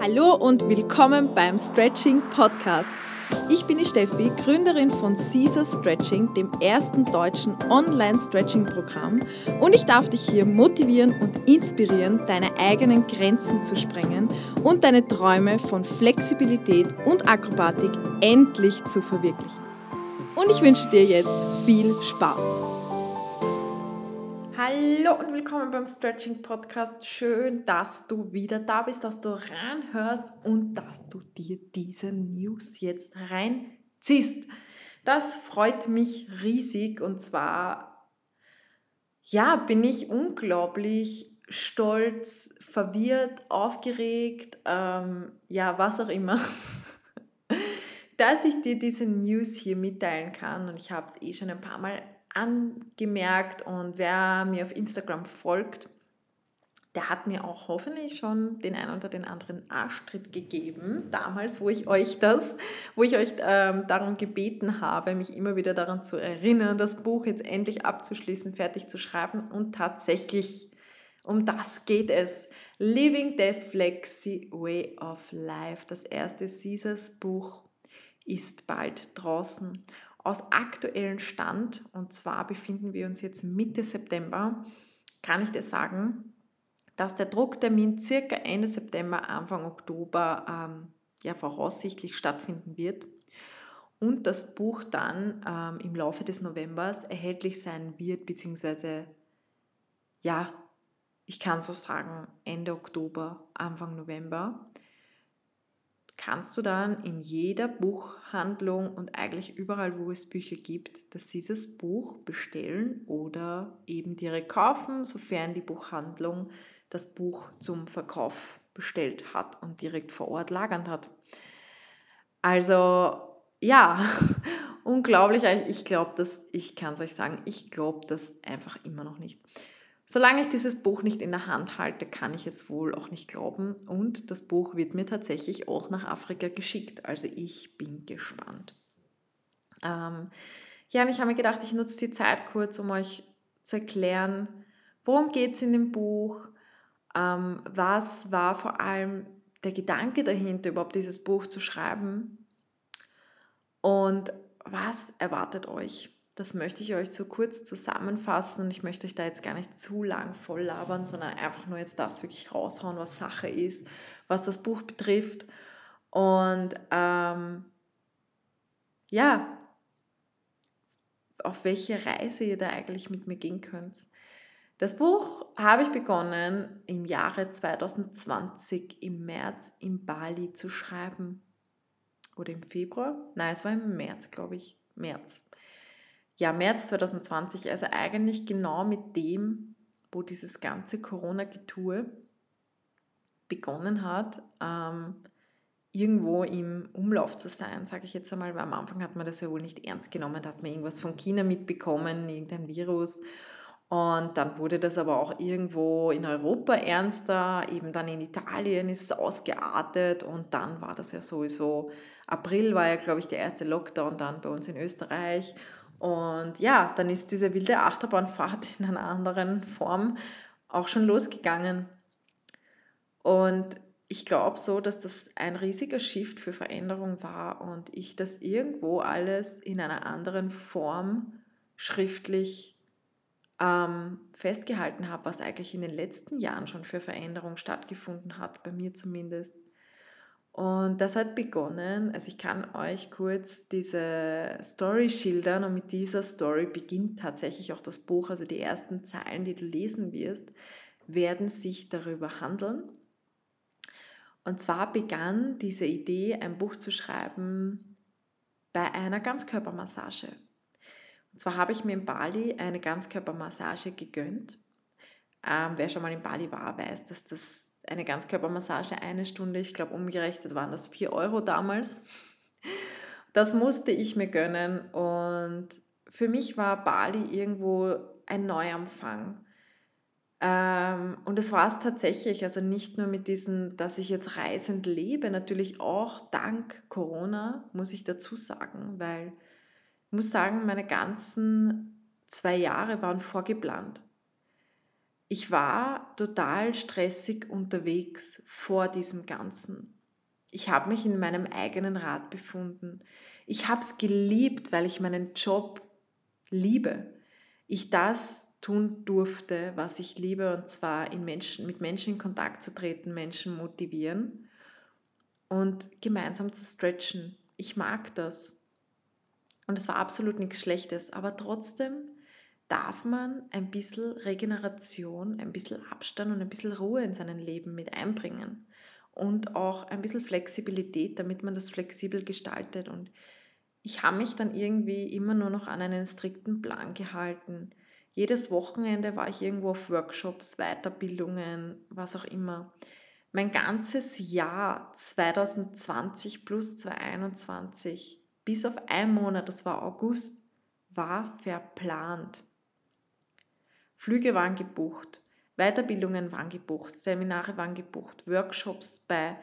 Hallo und willkommen beim Stretching Podcast. Ich bin die Steffi, Gründerin von Caesar Stretching, dem ersten deutschen Online-Stretching-Programm und ich darf dich hier motivieren und inspirieren, deine eigenen Grenzen zu sprengen und deine Träume von Flexibilität und Akrobatik endlich zu verwirklichen. Und ich wünsche dir jetzt viel Spaß. Hallo und willkommen beim Stretching Podcast. Schön, dass du wieder da bist, dass du reinhörst und dass du dir diese News jetzt reinziehst. Das freut mich riesig und zwar, ja, bin ich unglaublich stolz, verwirrt, aufgeregt, ähm, ja, was auch immer, dass ich dir diese News hier mitteilen kann und ich habe es eh schon ein paar Mal angemerkt und wer mir auf Instagram folgt, der hat mir auch hoffentlich schon den einen oder den anderen Arschtritt gegeben, damals, wo ich euch das, wo ich euch ähm, darum gebeten habe, mich immer wieder daran zu erinnern, das Buch jetzt endlich abzuschließen, fertig zu schreiben. Und tatsächlich um das geht es. Living the Flexi Way of Life, das erste Caesars Buch, ist bald draußen aus aktuellem Stand, und zwar befinden wir uns jetzt Mitte September, kann ich dir sagen, dass der Drucktermin circa Ende September, Anfang Oktober ähm, ja voraussichtlich stattfinden wird. Und das Buch dann ähm, im Laufe des Novembers erhältlich sein wird, beziehungsweise ja, ich kann so sagen, Ende Oktober, Anfang November kannst du dann in jeder Buchhandlung und eigentlich überall, wo es Bücher gibt, dass dieses Buch bestellen oder eben direkt kaufen, sofern die Buchhandlung das Buch zum Verkauf bestellt hat und direkt vor Ort lagernd hat. Also ja, unglaublich. Ich glaube, dass ich kann es euch sagen, ich glaube das einfach immer noch nicht. Solange ich dieses Buch nicht in der Hand halte, kann ich es wohl auch nicht glauben. Und das Buch wird mir tatsächlich auch nach Afrika geschickt. Also ich bin gespannt. Ähm, ja, und ich habe mir gedacht, ich nutze die Zeit kurz, um euch zu erklären, worum geht es in dem Buch, ähm, was war vor allem der Gedanke dahinter, überhaupt dieses Buch zu schreiben und was erwartet euch. Das möchte ich euch so kurz zusammenfassen und ich möchte euch da jetzt gar nicht zu lang voll labern, sondern einfach nur jetzt das wirklich raushauen, was Sache ist, was das Buch betrifft. Und ähm, ja, auf welche Reise ihr da eigentlich mit mir gehen könnt. Das Buch habe ich begonnen im Jahre 2020 im März in Bali zu schreiben. Oder im Februar? Nein, es war im März, glaube ich. März ja, März 2020, also eigentlich genau mit dem, wo dieses ganze Corona-Getue begonnen hat, ähm, irgendwo im Umlauf zu sein, sage ich jetzt einmal, weil am Anfang hat man das ja wohl nicht ernst genommen, da hat man irgendwas von China mitbekommen, irgendein Virus. Und dann wurde das aber auch irgendwo in Europa ernster, eben dann in Italien ist es ausgeartet und dann war das ja sowieso, April war ja, glaube ich, der erste Lockdown dann bei uns in Österreich und ja, dann ist diese wilde Achterbahnfahrt in einer anderen Form auch schon losgegangen. Und ich glaube so, dass das ein riesiger Shift für Veränderung war und ich das irgendwo alles in einer anderen Form schriftlich ähm, festgehalten habe, was eigentlich in den letzten Jahren schon für Veränderung stattgefunden hat, bei mir zumindest. Und das hat begonnen, also ich kann euch kurz diese Story schildern und mit dieser Story beginnt tatsächlich auch das Buch. Also die ersten Zeilen, die du lesen wirst, werden sich darüber handeln. Und zwar begann diese Idee, ein Buch zu schreiben bei einer Ganzkörpermassage. Und zwar habe ich mir in Bali eine Ganzkörpermassage gegönnt. Ähm, wer schon mal in Bali war, weiß, dass das eine Ganzkörpermassage eine Stunde, ich glaube umgerechnet waren das 4 Euro damals. Das musste ich mir gönnen und für mich war Bali irgendwo ein Neuanfang. Ähm, und es war es tatsächlich, also nicht nur mit diesem, dass ich jetzt reisend lebe, natürlich auch dank Corona, muss ich dazu sagen, weil ich muss sagen, meine ganzen zwei Jahre waren vorgeplant Ich war total stressig unterwegs vor diesem Ganzen. Ich habe mich in meinem eigenen Rad befunden. Ich habe es geliebt, weil ich meinen Job liebe. Ich das tun durfte, was ich liebe, und zwar in Menschen, mit Menschen in Kontakt zu treten, Menschen motivieren und gemeinsam zu stretchen. Ich mag das. Und es war absolut nichts Schlechtes, aber trotzdem darf man ein bisschen Regeneration, ein bisschen Abstand und ein bisschen Ruhe in sein Leben mit einbringen. Und auch ein bisschen Flexibilität, damit man das flexibel gestaltet. Und ich habe mich dann irgendwie immer nur noch an einen strikten Plan gehalten. Jedes Wochenende war ich irgendwo auf Workshops, Weiterbildungen, was auch immer. Mein ganzes Jahr 2020 plus 2021, bis auf einen Monat, das war August, war verplant. Flüge waren gebucht, Weiterbildungen waren gebucht, Seminare waren gebucht, Workshops bei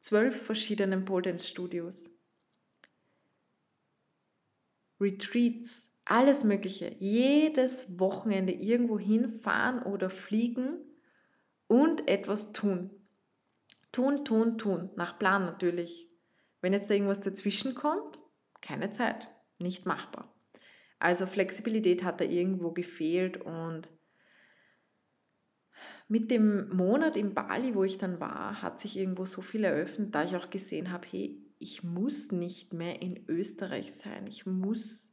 zwölf verschiedenen Pole Dance Studios. Retreats, alles Mögliche. Jedes Wochenende irgendwo hinfahren oder fliegen und etwas tun. Tun, tun, tun. Nach Plan natürlich. Wenn jetzt da irgendwas dazwischen kommt, keine Zeit. Nicht machbar. Also Flexibilität hat da irgendwo gefehlt und mit dem Monat in Bali, wo ich dann war, hat sich irgendwo so viel eröffnet, da ich auch gesehen habe, hey, ich muss nicht mehr in Österreich sein. Ich muss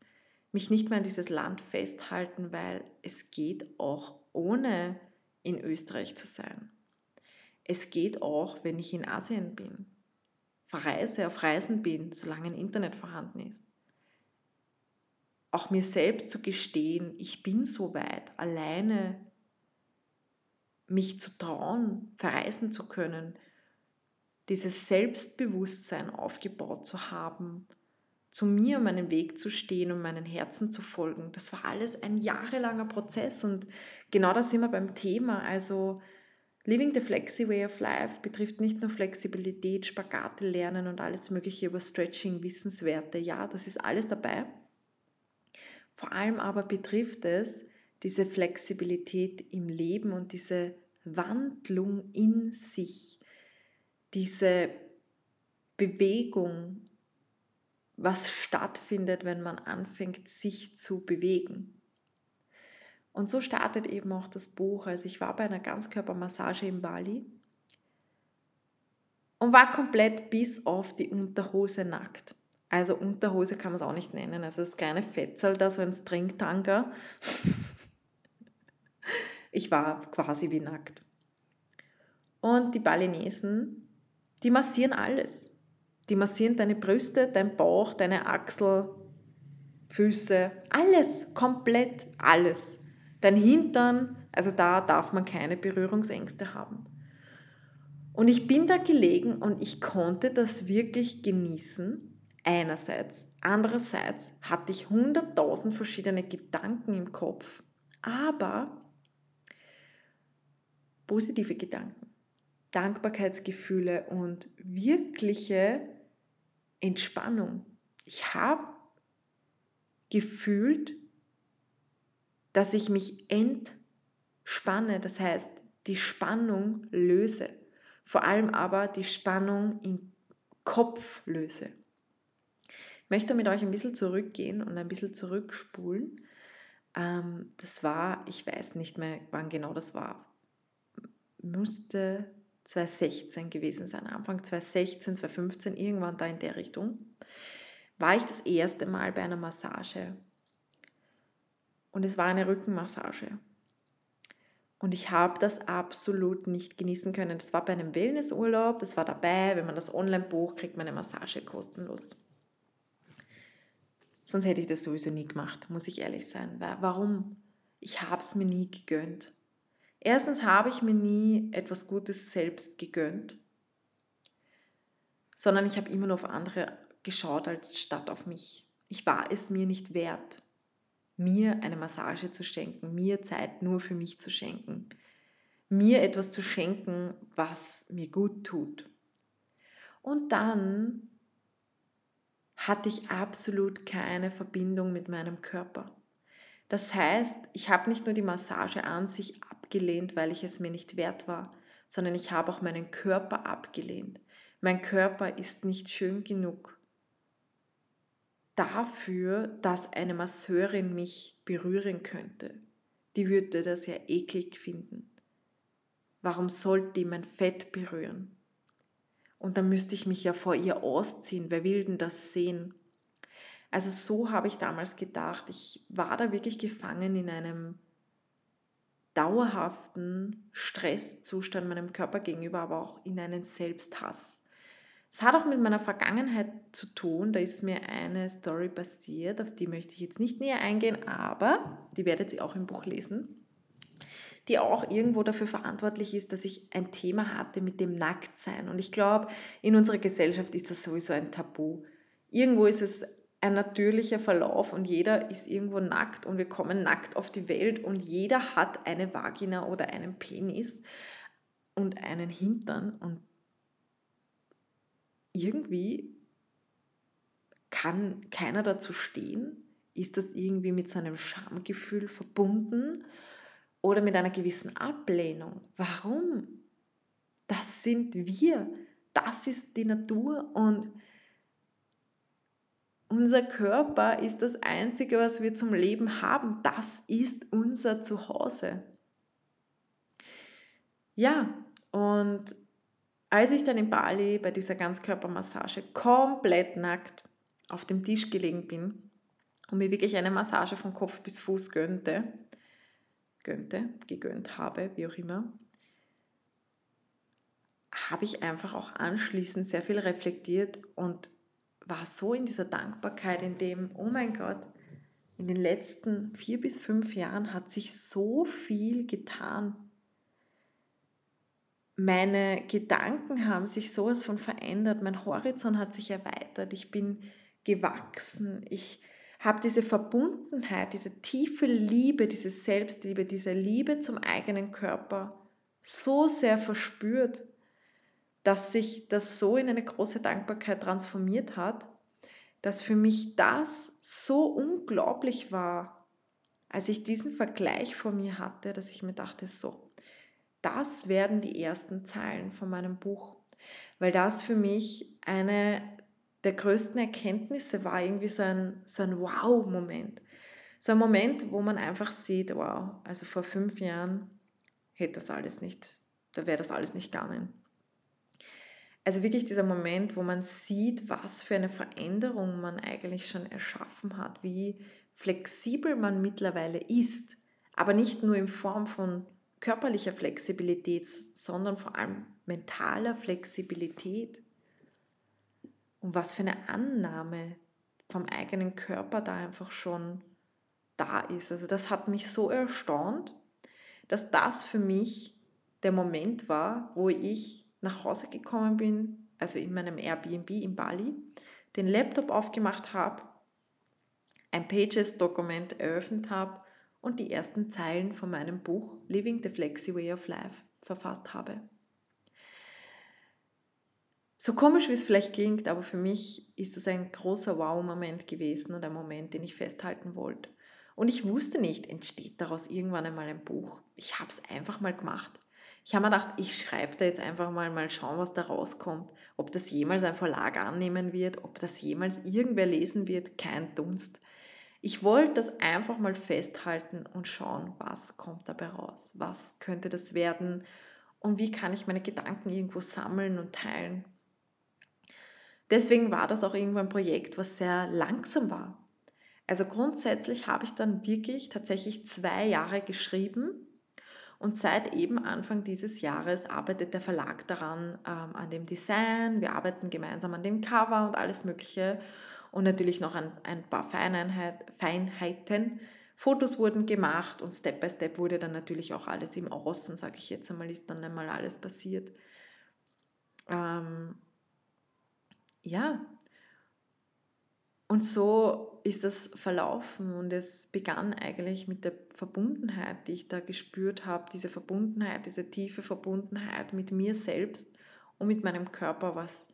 mich nicht mehr an dieses Land festhalten, weil es geht auch ohne in Österreich zu sein. Es geht auch, wenn ich in Asien bin, verreise, auf Reisen bin, solange ein Internet vorhanden ist. Auch mir selbst zu gestehen, ich bin so weit, alleine mich zu trauen, verreisen zu können, dieses Selbstbewusstsein aufgebaut zu haben, zu mir meinen Weg zu stehen und meinen Herzen zu folgen. Das war alles ein jahrelanger Prozess und genau da sind wir beim Thema. Also Living the Flexi Way of Life betrifft nicht nur Flexibilität, Spagate lernen und alles Mögliche über Stretching, Wissenswerte. Ja, das ist alles dabei. Vor allem aber betrifft es diese Flexibilität im Leben und diese Wandlung in sich diese Bewegung, was stattfindet, wenn man anfängt, sich zu bewegen. Und so startet eben auch das Buch. Also ich war bei einer Ganzkörpermassage in Bali und war komplett bis auf die Unterhose nackt. Also Unterhose kann man es auch nicht nennen. Also das kleine Fetzel da, so ein Stringtanga. ich war quasi wie nackt. Und die Balinesen die massieren alles. Die massieren deine Brüste, dein Bauch, deine Achsel, Füße, alles, komplett alles. Dein Hintern, also da darf man keine Berührungsängste haben. Und ich bin da gelegen und ich konnte das wirklich genießen. Einerseits. Andererseits hatte ich hunderttausend verschiedene Gedanken im Kopf, aber positive Gedanken. Dankbarkeitsgefühle und wirkliche Entspannung. Ich habe gefühlt, dass ich mich entspanne, das heißt die Spannung löse, vor allem aber die Spannung im Kopf löse. Möchte mit euch ein bisschen zurückgehen und ein bisschen zurückspulen. Ähm, das war, ich weiß nicht mehr, wann genau das war, müsste 2016 gewesen sein, Anfang 2016, 2015, irgendwann da in der Richtung, war ich das erste Mal bei einer Massage. Und es war eine Rückenmassage. Und ich habe das absolut nicht genießen können. Das war bei einem Wellnessurlaub, das war dabei, wenn man das online bucht, kriegt man eine Massage kostenlos. Sonst hätte ich das sowieso nie gemacht, muss ich ehrlich sein. Warum? Ich habe es mir nie gegönnt. Erstens habe ich mir nie etwas Gutes selbst gegönnt, sondern ich habe immer nur auf andere geschaut als statt auf mich. Ich war es mir nicht wert, mir eine Massage zu schenken, mir Zeit nur für mich zu schenken, mir etwas zu schenken, was mir gut tut. Und dann hatte ich absolut keine Verbindung mit meinem Körper. Das heißt, ich habe nicht nur die Massage an sich abgelehnt, weil ich es mir nicht wert war, sondern ich habe auch meinen Körper abgelehnt. Mein Körper ist nicht schön genug dafür, dass eine Masseurin mich berühren könnte. Die würde das ja eklig finden. Warum sollte die mein Fett berühren? Und dann müsste ich mich ja vor ihr ausziehen. Wer will denn das sehen? Also so habe ich damals gedacht. Ich war da wirklich gefangen in einem dauerhaften Stresszustand meinem Körper gegenüber, aber auch in einen Selbsthass. Es hat auch mit meiner Vergangenheit zu tun. Da ist mir eine Story passiert, auf die möchte ich jetzt nicht näher eingehen, aber die werdet ihr auch im Buch lesen die auch irgendwo dafür verantwortlich ist, dass ich ein Thema hatte mit dem Nacktsein. Und ich glaube, in unserer Gesellschaft ist das sowieso ein Tabu. Irgendwo ist es ein natürlicher Verlauf und jeder ist irgendwo nackt und wir kommen nackt auf die Welt und jeder hat eine Vagina oder einen Penis und einen Hintern und irgendwie kann keiner dazu stehen. Ist das irgendwie mit so einem Schamgefühl verbunden? Oder mit einer gewissen Ablehnung. Warum? Das sind wir. Das ist die Natur und unser Körper ist das Einzige, was wir zum Leben haben. Das ist unser Zuhause. Ja, und als ich dann in Bali bei dieser Ganzkörpermassage komplett nackt auf dem Tisch gelegen bin und mir wirklich eine Massage von Kopf bis Fuß gönnte, gönnte, gegönnt habe, wie auch immer, habe ich einfach auch anschließend sehr viel reflektiert und war so in dieser Dankbarkeit, in dem, oh mein Gott, in den letzten vier bis fünf Jahren hat sich so viel getan. Meine Gedanken haben sich sowas von verändert, mein Horizont hat sich erweitert, ich bin gewachsen, ich habe diese Verbundenheit, diese tiefe Liebe, diese Selbstliebe, diese Liebe zum eigenen Körper so sehr verspürt, dass sich das so in eine große Dankbarkeit transformiert hat, dass für mich das so unglaublich war, als ich diesen Vergleich vor mir hatte, dass ich mir dachte, so, das werden die ersten Zeilen von meinem Buch, weil das für mich eine der größten Erkenntnisse war irgendwie so ein, so ein Wow-Moment. So ein Moment, wo man einfach sieht, wow, also vor fünf Jahren hätte das alles nicht, da wäre das alles nicht gegangen. Also wirklich dieser Moment, wo man sieht, was für eine Veränderung man eigentlich schon erschaffen hat, wie flexibel man mittlerweile ist, aber nicht nur in Form von körperlicher Flexibilität, sondern vor allem mentaler Flexibilität und was für eine Annahme vom eigenen Körper da einfach schon da ist. Also das hat mich so erstaunt, dass das für mich der Moment war, wo ich nach Hause gekommen bin, also in meinem Airbnb in Bali, den Laptop aufgemacht habe, ein Pages-Dokument eröffnet habe und die ersten Zeilen von meinem Buch Living the Flexi Way of Life verfasst habe. So komisch, wie es vielleicht klingt, aber für mich ist das ein großer Wow-Moment gewesen und ein Moment, den ich festhalten wollte. Und ich wusste nicht, entsteht daraus irgendwann einmal ein Buch. Ich habe es einfach mal gemacht. Ich habe mir gedacht, ich schreibe da jetzt einfach mal, mal schauen, was da rauskommt. Ob das jemals ein Verlag annehmen wird, ob das jemals irgendwer lesen wird, kein Dunst. Ich wollte das einfach mal festhalten und schauen, was kommt dabei raus. Was könnte das werden und wie kann ich meine Gedanken irgendwo sammeln und teilen. Deswegen war das auch irgendwo ein Projekt, was sehr langsam war. Also grundsätzlich habe ich dann wirklich tatsächlich zwei Jahre geschrieben und seit eben Anfang dieses Jahres arbeitet der Verlag daran, ähm, an dem Design. Wir arbeiten gemeinsam an dem Cover und alles Mögliche und natürlich noch an ein paar Feinheit, Feinheiten. Fotos wurden gemacht und Step by Step wurde dann natürlich auch alles im Außen, sage ich jetzt einmal, ist dann einmal alles passiert. Ähm, ja, und so ist das verlaufen und es begann eigentlich mit der Verbundenheit, die ich da gespürt habe, diese Verbundenheit, diese tiefe Verbundenheit mit mir selbst und mit meinem Körper, was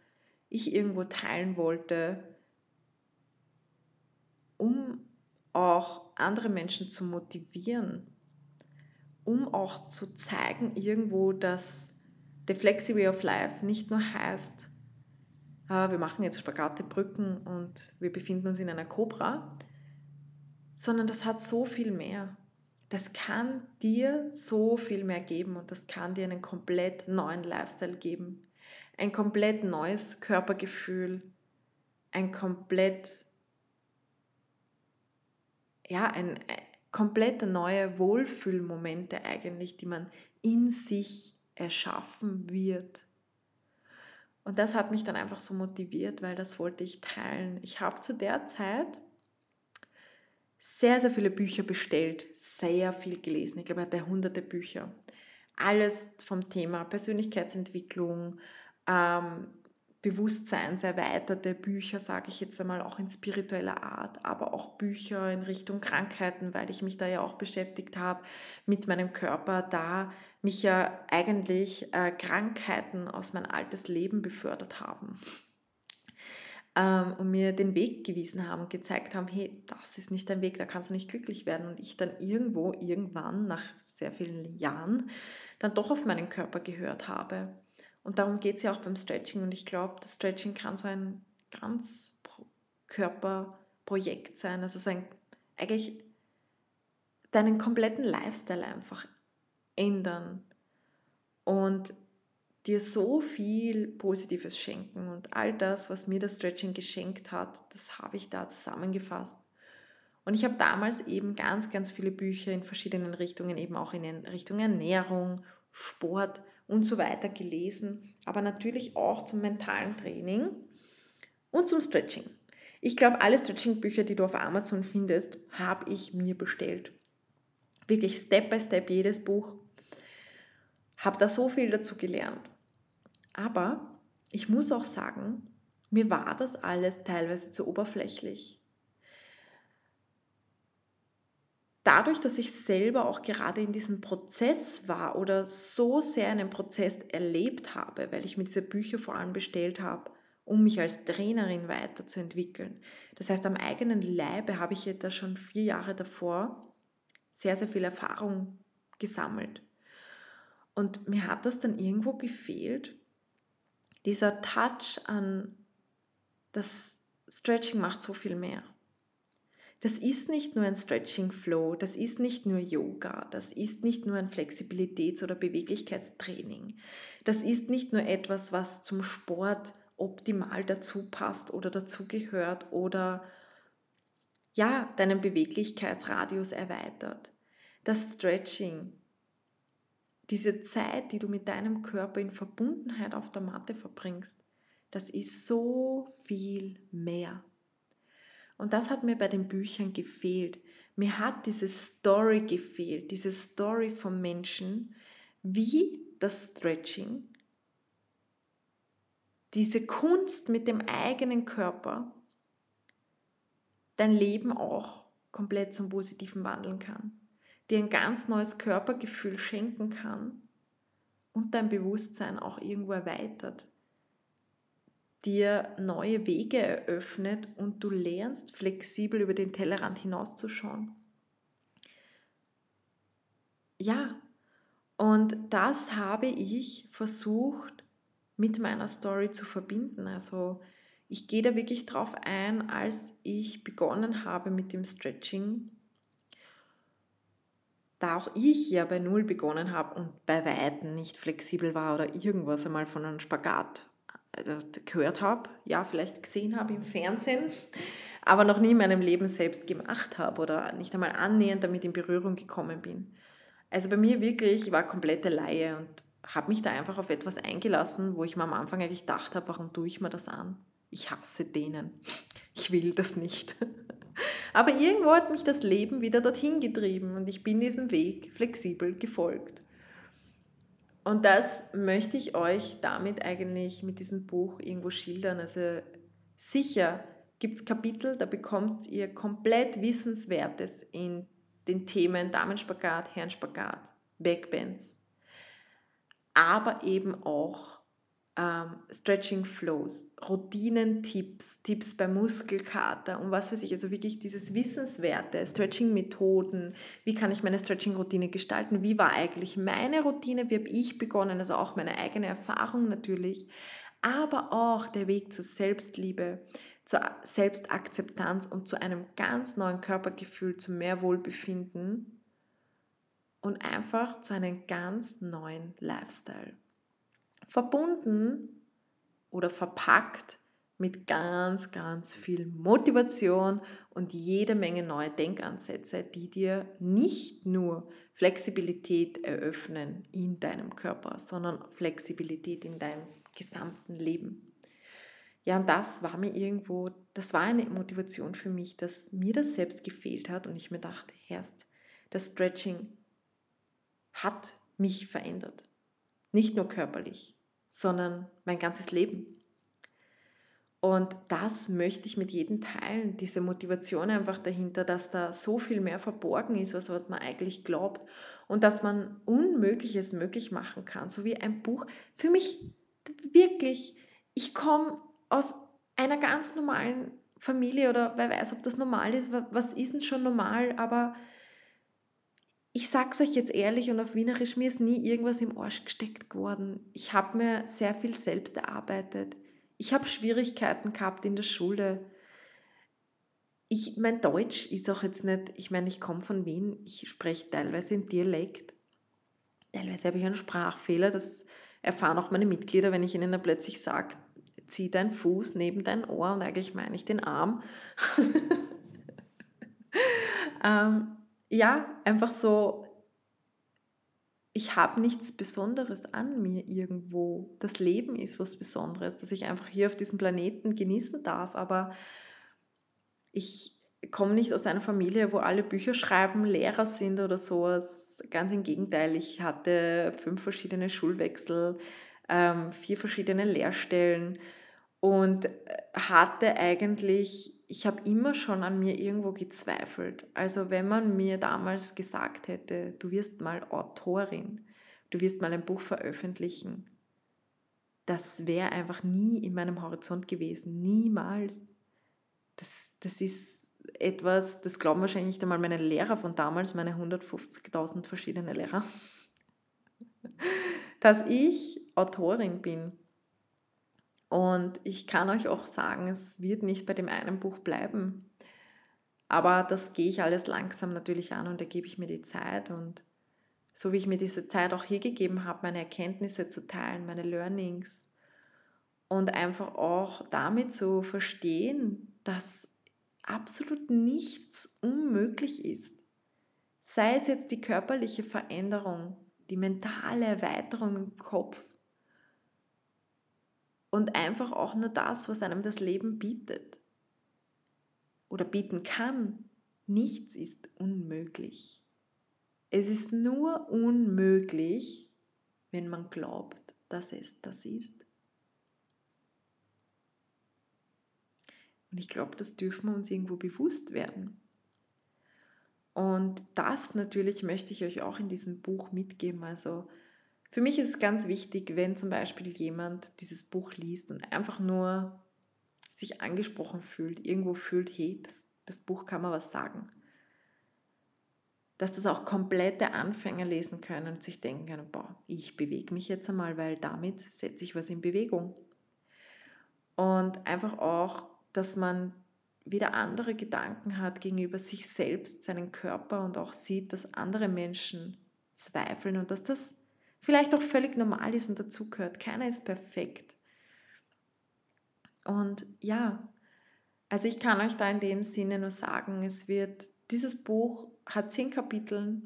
ich irgendwo teilen wollte, um auch andere Menschen zu motivieren, um auch zu zeigen irgendwo, dass The Flexi Way of Life nicht nur heißt, wir machen jetzt Spagate, Brücken und wir befinden uns in einer Cobra, sondern das hat so viel mehr. Das kann dir so viel mehr geben und das kann dir einen komplett neuen Lifestyle geben. Ein komplett neues Körpergefühl, ein komplett, ja, ein, ein komplett neue Wohlfühlmomente eigentlich, die man in sich erschaffen wird. Und das hat mich dann einfach so motiviert, weil das wollte ich teilen. Ich habe zu der Zeit sehr, sehr viele Bücher bestellt, sehr viel gelesen. Ich glaube, er hatte hunderte Bücher. Alles vom Thema Persönlichkeitsentwicklung, ähm, bewusstseinserweiterte Bücher, sage ich jetzt einmal, auch in spiritueller Art, aber auch Bücher in Richtung Krankheiten, weil ich mich da ja auch beschäftigt habe mit meinem Körper, da mich ja eigentlich äh, Krankheiten aus mein altes Leben befördert haben ähm, und mir den Weg gewiesen haben und gezeigt haben, hey, das ist nicht dein Weg, da kannst du nicht glücklich werden. Und ich dann irgendwo, irgendwann, nach sehr vielen Jahren, dann doch auf meinen Körper gehört habe. Und darum geht es ja auch beim Stretching. Und ich glaube, das Stretching kann so ein ganz Körperprojekt sein. Also so ein, eigentlich deinen kompletten Lifestyle einfach ändern. Und dir so viel Positives schenken. Und all das, was mir das Stretching geschenkt hat, das habe ich da zusammengefasst. Und ich habe damals eben ganz, ganz viele Bücher in verschiedenen Richtungen, eben auch in Richtung Ernährung, Sport und so weiter gelesen, aber natürlich auch zum mentalen Training und zum Stretching. Ich glaube, alle Stretching-Bücher, die du auf Amazon findest, habe ich mir bestellt. Wirklich Step by Step jedes Buch. Habe da so viel dazu gelernt. Aber ich muss auch sagen, mir war das alles teilweise zu oberflächlich. Dadurch, dass ich selber auch gerade in diesem Prozess war oder so sehr einen Prozess erlebt habe, weil ich mir diese Bücher vor allem bestellt habe, um mich als Trainerin weiterzuentwickeln. Das heißt, am eigenen Leibe habe ich da schon vier Jahre davor sehr, sehr viel Erfahrung gesammelt. Und mir hat das dann irgendwo gefehlt, dieser Touch an das Stretching macht so viel mehr. Das ist nicht nur ein Stretching Flow, das ist nicht nur Yoga, das ist nicht nur ein Flexibilitäts- oder Beweglichkeitstraining. Das ist nicht nur etwas, was zum Sport optimal dazu passt oder dazugehört oder ja, deinen Beweglichkeitsradius erweitert. Das Stretching diese Zeit, die du mit deinem Körper in Verbundenheit auf der Matte verbringst, das ist so viel mehr. Und das hat mir bei den Büchern gefehlt. Mir hat diese Story gefehlt, diese Story vom Menschen, wie das Stretching, diese Kunst mit dem eigenen Körper dein Leben auch komplett zum Positiven wandeln kann dir ein ganz neues Körpergefühl schenken kann und dein Bewusstsein auch irgendwo erweitert, dir neue Wege eröffnet und du lernst flexibel über den Tellerrand hinauszuschauen. Ja, und das habe ich versucht mit meiner Story zu verbinden. Also ich gehe da wirklich drauf ein, als ich begonnen habe mit dem Stretching da auch ich ja bei Null begonnen habe und bei Weitem nicht flexibel war oder irgendwas einmal von einem Spagat äh, gehört habe, ja, vielleicht gesehen habe im Fernsehen, aber noch nie in meinem Leben selbst gemacht habe oder nicht einmal annähernd damit in Berührung gekommen bin. Also bei mir wirklich, ich war komplette Laie und habe mich da einfach auf etwas eingelassen, wo ich mir am Anfang eigentlich gedacht habe, warum tue ich mir das an? Ich hasse denen. Ich will das nicht. Aber irgendwo hat mich das Leben wieder dorthin getrieben und ich bin diesem Weg flexibel gefolgt. Und das möchte ich euch damit eigentlich mit diesem Buch irgendwo schildern. Also sicher gibt es Kapitel, da bekommt ihr komplett Wissenswertes in den Themen Damenspagat, Herrenspagat, Backbends, aber eben auch ähm, Stretching Flows, Routinen, Tipps, Tipps bei Muskelkater und was weiß ich, also wirklich dieses Wissenswerte, Stretching-Methoden, wie kann ich meine Stretching-Routine gestalten, wie war eigentlich meine Routine, wie habe ich begonnen, also auch meine eigene Erfahrung natürlich, aber auch der Weg zur Selbstliebe, zur Selbstakzeptanz und zu einem ganz neuen Körpergefühl, zu mehr Wohlbefinden und einfach zu einem ganz neuen Lifestyle verbunden oder verpackt mit ganz, ganz viel Motivation und jede Menge neue Denkansätze, die dir nicht nur Flexibilität eröffnen in deinem Körper, sondern Flexibilität in deinem gesamten Leben. Ja, und das war mir irgendwo, das war eine Motivation für mich, dass mir das selbst gefehlt hat und ich mir dachte, Herst, das Stretching hat mich verändert. Nicht nur körperlich, sondern mein ganzes Leben. Und das möchte ich mit jedem teilen, diese Motivation einfach dahinter, dass da so viel mehr verborgen ist, was, man eigentlich glaubt und dass man Unmögliches möglich machen kann, so wie ein Buch. Für mich wirklich, ich komme aus einer ganz normalen Familie oder wer weiß, ob das normal ist, was ist denn schon normal, aber ich sag's euch jetzt ehrlich und auf Wienerisch, mir ist nie irgendwas im Arsch gesteckt geworden. Ich habe mir sehr viel selbst erarbeitet. Ich habe Schwierigkeiten gehabt in der Schule. Ich, mein Deutsch ist auch jetzt nicht, ich meine, ich komme von Wien, ich spreche teilweise in Dialekt. Teilweise habe ich einen Sprachfehler, das erfahren auch meine Mitglieder, wenn ich ihnen dann plötzlich sage, zieh deinen Fuß neben dein Ohr und eigentlich meine ich den Arm. ähm, ja, einfach so, ich habe nichts Besonderes an mir irgendwo. Das Leben ist was Besonderes, dass ich einfach hier auf diesem Planeten genießen darf. Aber ich komme nicht aus einer Familie, wo alle Bücher schreiben, Lehrer sind oder so. Ganz im Gegenteil, ich hatte fünf verschiedene Schulwechsel, ähm, vier verschiedene Lehrstellen und äh, hatte eigentlich ich habe immer schon an mir irgendwo gezweifelt. Also wenn man mir damals gesagt hätte, du wirst mal Autorin, du wirst mal ein Buch veröffentlichen, das wäre einfach nie in meinem Horizont gewesen. Niemals. Das, das ist etwas, das glauben wahrscheinlich nicht einmal meine Lehrer von damals, meine 150.000 verschiedene Lehrer, dass ich Autorin bin. Und ich kann euch auch sagen, es wird nicht bei dem einen Buch bleiben. Aber das gehe ich alles langsam natürlich an und da gebe ich mir die Zeit. Und so wie ich mir diese Zeit auch hier gegeben habe, meine Erkenntnisse zu teilen, meine Learnings und einfach auch damit zu verstehen, dass absolut nichts unmöglich ist. Sei es jetzt die körperliche Veränderung, die mentale Erweiterung im Kopf, und einfach auch nur das, was einem das Leben bietet oder bieten kann. Nichts ist unmöglich. Es ist nur unmöglich, wenn man glaubt, dass es das ist. Und ich glaube, das dürfen wir uns irgendwo bewusst werden. Und das natürlich möchte ich euch auch in diesem Buch mitgeben. Also für mich ist es ganz wichtig, wenn zum Beispiel jemand dieses Buch liest und einfach nur sich angesprochen fühlt, irgendwo fühlt, hey, das, das Buch kann man was sagen. Dass das auch komplette Anfänger lesen können und sich denken können, boah, ich bewege mich jetzt einmal, weil damit setze ich was in Bewegung. Und einfach auch, dass man wieder andere Gedanken hat gegenüber sich selbst, seinen Körper und auch sieht, dass andere Menschen zweifeln und dass das vielleicht auch völlig normal ist und dazugehört. Keiner ist perfekt. Und ja, also ich kann euch da in dem Sinne nur sagen, es wird, dieses Buch hat zehn Kapitel.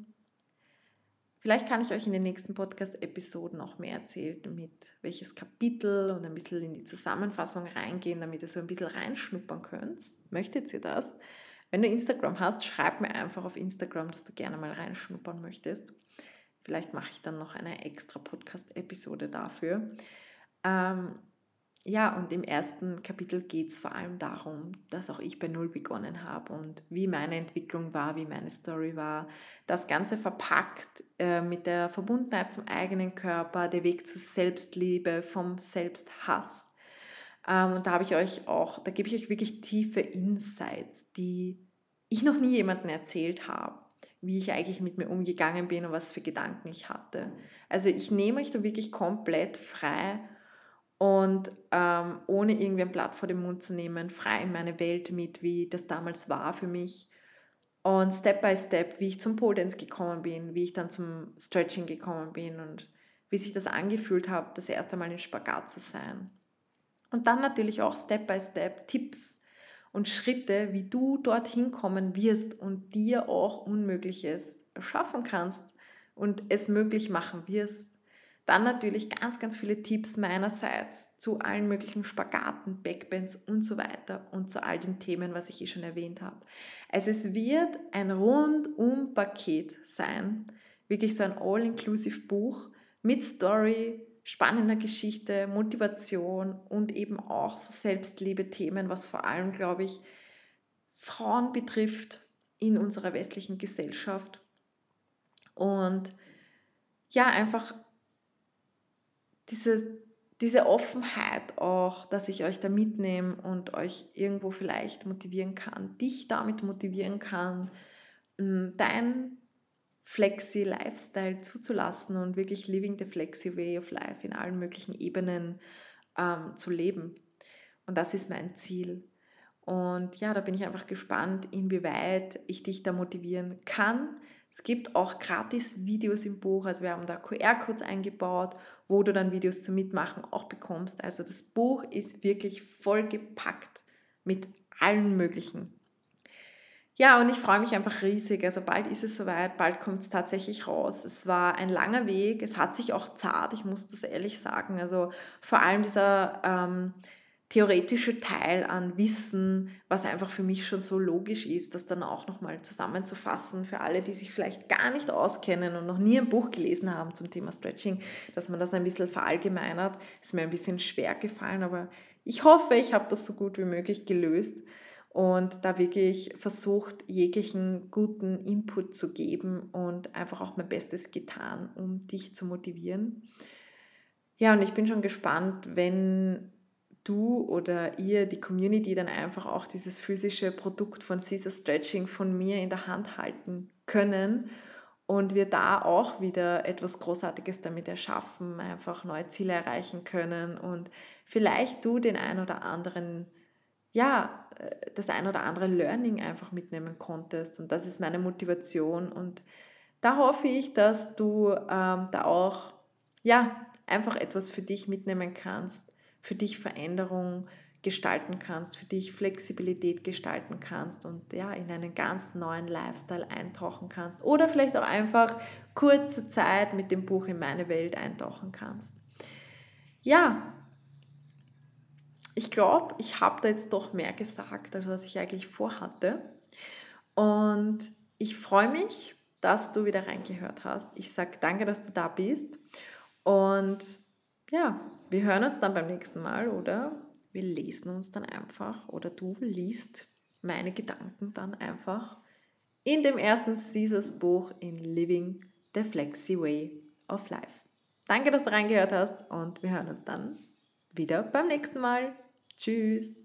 Vielleicht kann ich euch in den nächsten Podcast-Episoden auch mehr erzählen, mit welches Kapitel und ein bisschen in die Zusammenfassung reingehen, damit ihr so ein bisschen reinschnuppern könnt. Möchtet ihr das? Wenn du Instagram hast, schreib mir einfach auf Instagram, dass du gerne mal reinschnuppern möchtest. Vielleicht mache ich dann noch eine extra Podcast-Episode dafür. Ähm, ja, und im ersten Kapitel geht es vor allem darum, dass auch ich bei Null begonnen habe und wie meine Entwicklung war, wie meine Story war. Das Ganze verpackt äh, mit der Verbundenheit zum eigenen Körper, der Weg zur Selbstliebe, vom Selbsthass. Ähm, und da habe ich euch auch, da gebe ich euch wirklich tiefe Insights, die ich noch nie jemandem erzählt habe, wie ich eigentlich mit mir umgegangen bin und was für Gedanken ich hatte. Also ich nehme euch da wirklich komplett frei und ähm, ohne irgendwie ein Blatt vor den Mund zu nehmen, frei in meine Welt mit, wie das damals war für mich. Und Step by Step, wie ich zum Pole gekommen bin, wie ich dann zum Stretching gekommen bin und wie sich das angefühlt hat, das erste Mal im Spagat zu sein. Und dann natürlich auch Step by Step Tipps und Schritte, wie du dorthin kommen wirst und dir auch Unmögliches schaffen kannst und es möglich machen wirst. Dann natürlich ganz, ganz viele Tipps meinerseits zu allen möglichen Spagaten, Backbends und so weiter und zu all den Themen, was ich eh schon erwähnt habe. Also es wird ein Rundum-Paket sein, wirklich so ein All-Inclusive Buch mit Story, spannender Geschichte, Motivation und eben auch so Selbstliebe-Themen, was vor allem, glaube ich, Frauen betrifft in unserer westlichen Gesellschaft. Und ja, einfach diese, diese Offenheit auch, dass ich euch da mitnehme und euch irgendwo vielleicht motivieren kann, dich damit motivieren kann, mm, dein Flexi-Lifestyle zuzulassen und wirklich living the Flexi Way of Life in allen möglichen Ebenen ähm, zu leben. Und das ist mein Ziel. Und ja, da bin ich einfach gespannt, inwieweit ich dich da motivieren kann. Es gibt auch gratis Videos im Buch, also wir haben da QR-Codes eingebaut wo du dann Videos zum Mitmachen auch bekommst. Also das Buch ist wirklich vollgepackt mit allen möglichen. Ja, und ich freue mich einfach riesig. Also bald ist es soweit, bald kommt es tatsächlich raus. Es war ein langer Weg, es hat sich auch zart, ich muss das ehrlich sagen. Also vor allem dieser ähm, theoretische Teil an Wissen, was einfach für mich schon so logisch ist, das dann auch nochmal zusammenzufassen für alle, die sich vielleicht gar nicht auskennen und noch nie ein Buch gelesen haben zum Thema Stretching, dass man das ein bisschen verallgemeinert. Ist mir ein bisschen schwer gefallen, aber ich hoffe, ich habe das so gut wie möglich gelöst und da wirklich versucht, jeglichen guten Input zu geben und einfach auch mein Bestes getan, um dich zu motivieren. Ja, und ich bin schon gespannt, wenn du oder ihr, die Community, dann einfach auch dieses physische Produkt von Caesar Stretching von mir in der Hand halten können und wir da auch wieder etwas Großartiges damit erschaffen, einfach neue Ziele erreichen können und vielleicht du den ein oder anderen, ja, das ein oder andere Learning einfach mitnehmen konntest. Und das ist meine Motivation. Und da hoffe ich, dass du ähm, da auch, ja, einfach etwas für dich mitnehmen kannst für dich Veränderung gestalten kannst, für dich Flexibilität gestalten kannst und ja, in einen ganz neuen Lifestyle eintauchen kannst. Oder vielleicht auch einfach kurze Zeit mit dem Buch in meine Welt eintauchen kannst. Ja, ich glaube, ich habe da jetzt doch mehr gesagt, als was ich eigentlich vorhatte. Und ich freue mich, dass du wieder reingehört hast. Ich sage danke, dass du da bist. Und ja, wir hören uns dann beim nächsten Mal oder wir lesen uns dann einfach oder du liest meine Gedanken dann einfach in dem ersten Caesars Buch in Living the Flexi Way of Life. Danke, dass du reingehört hast und wir hören uns dann wieder beim nächsten Mal. Tschüss.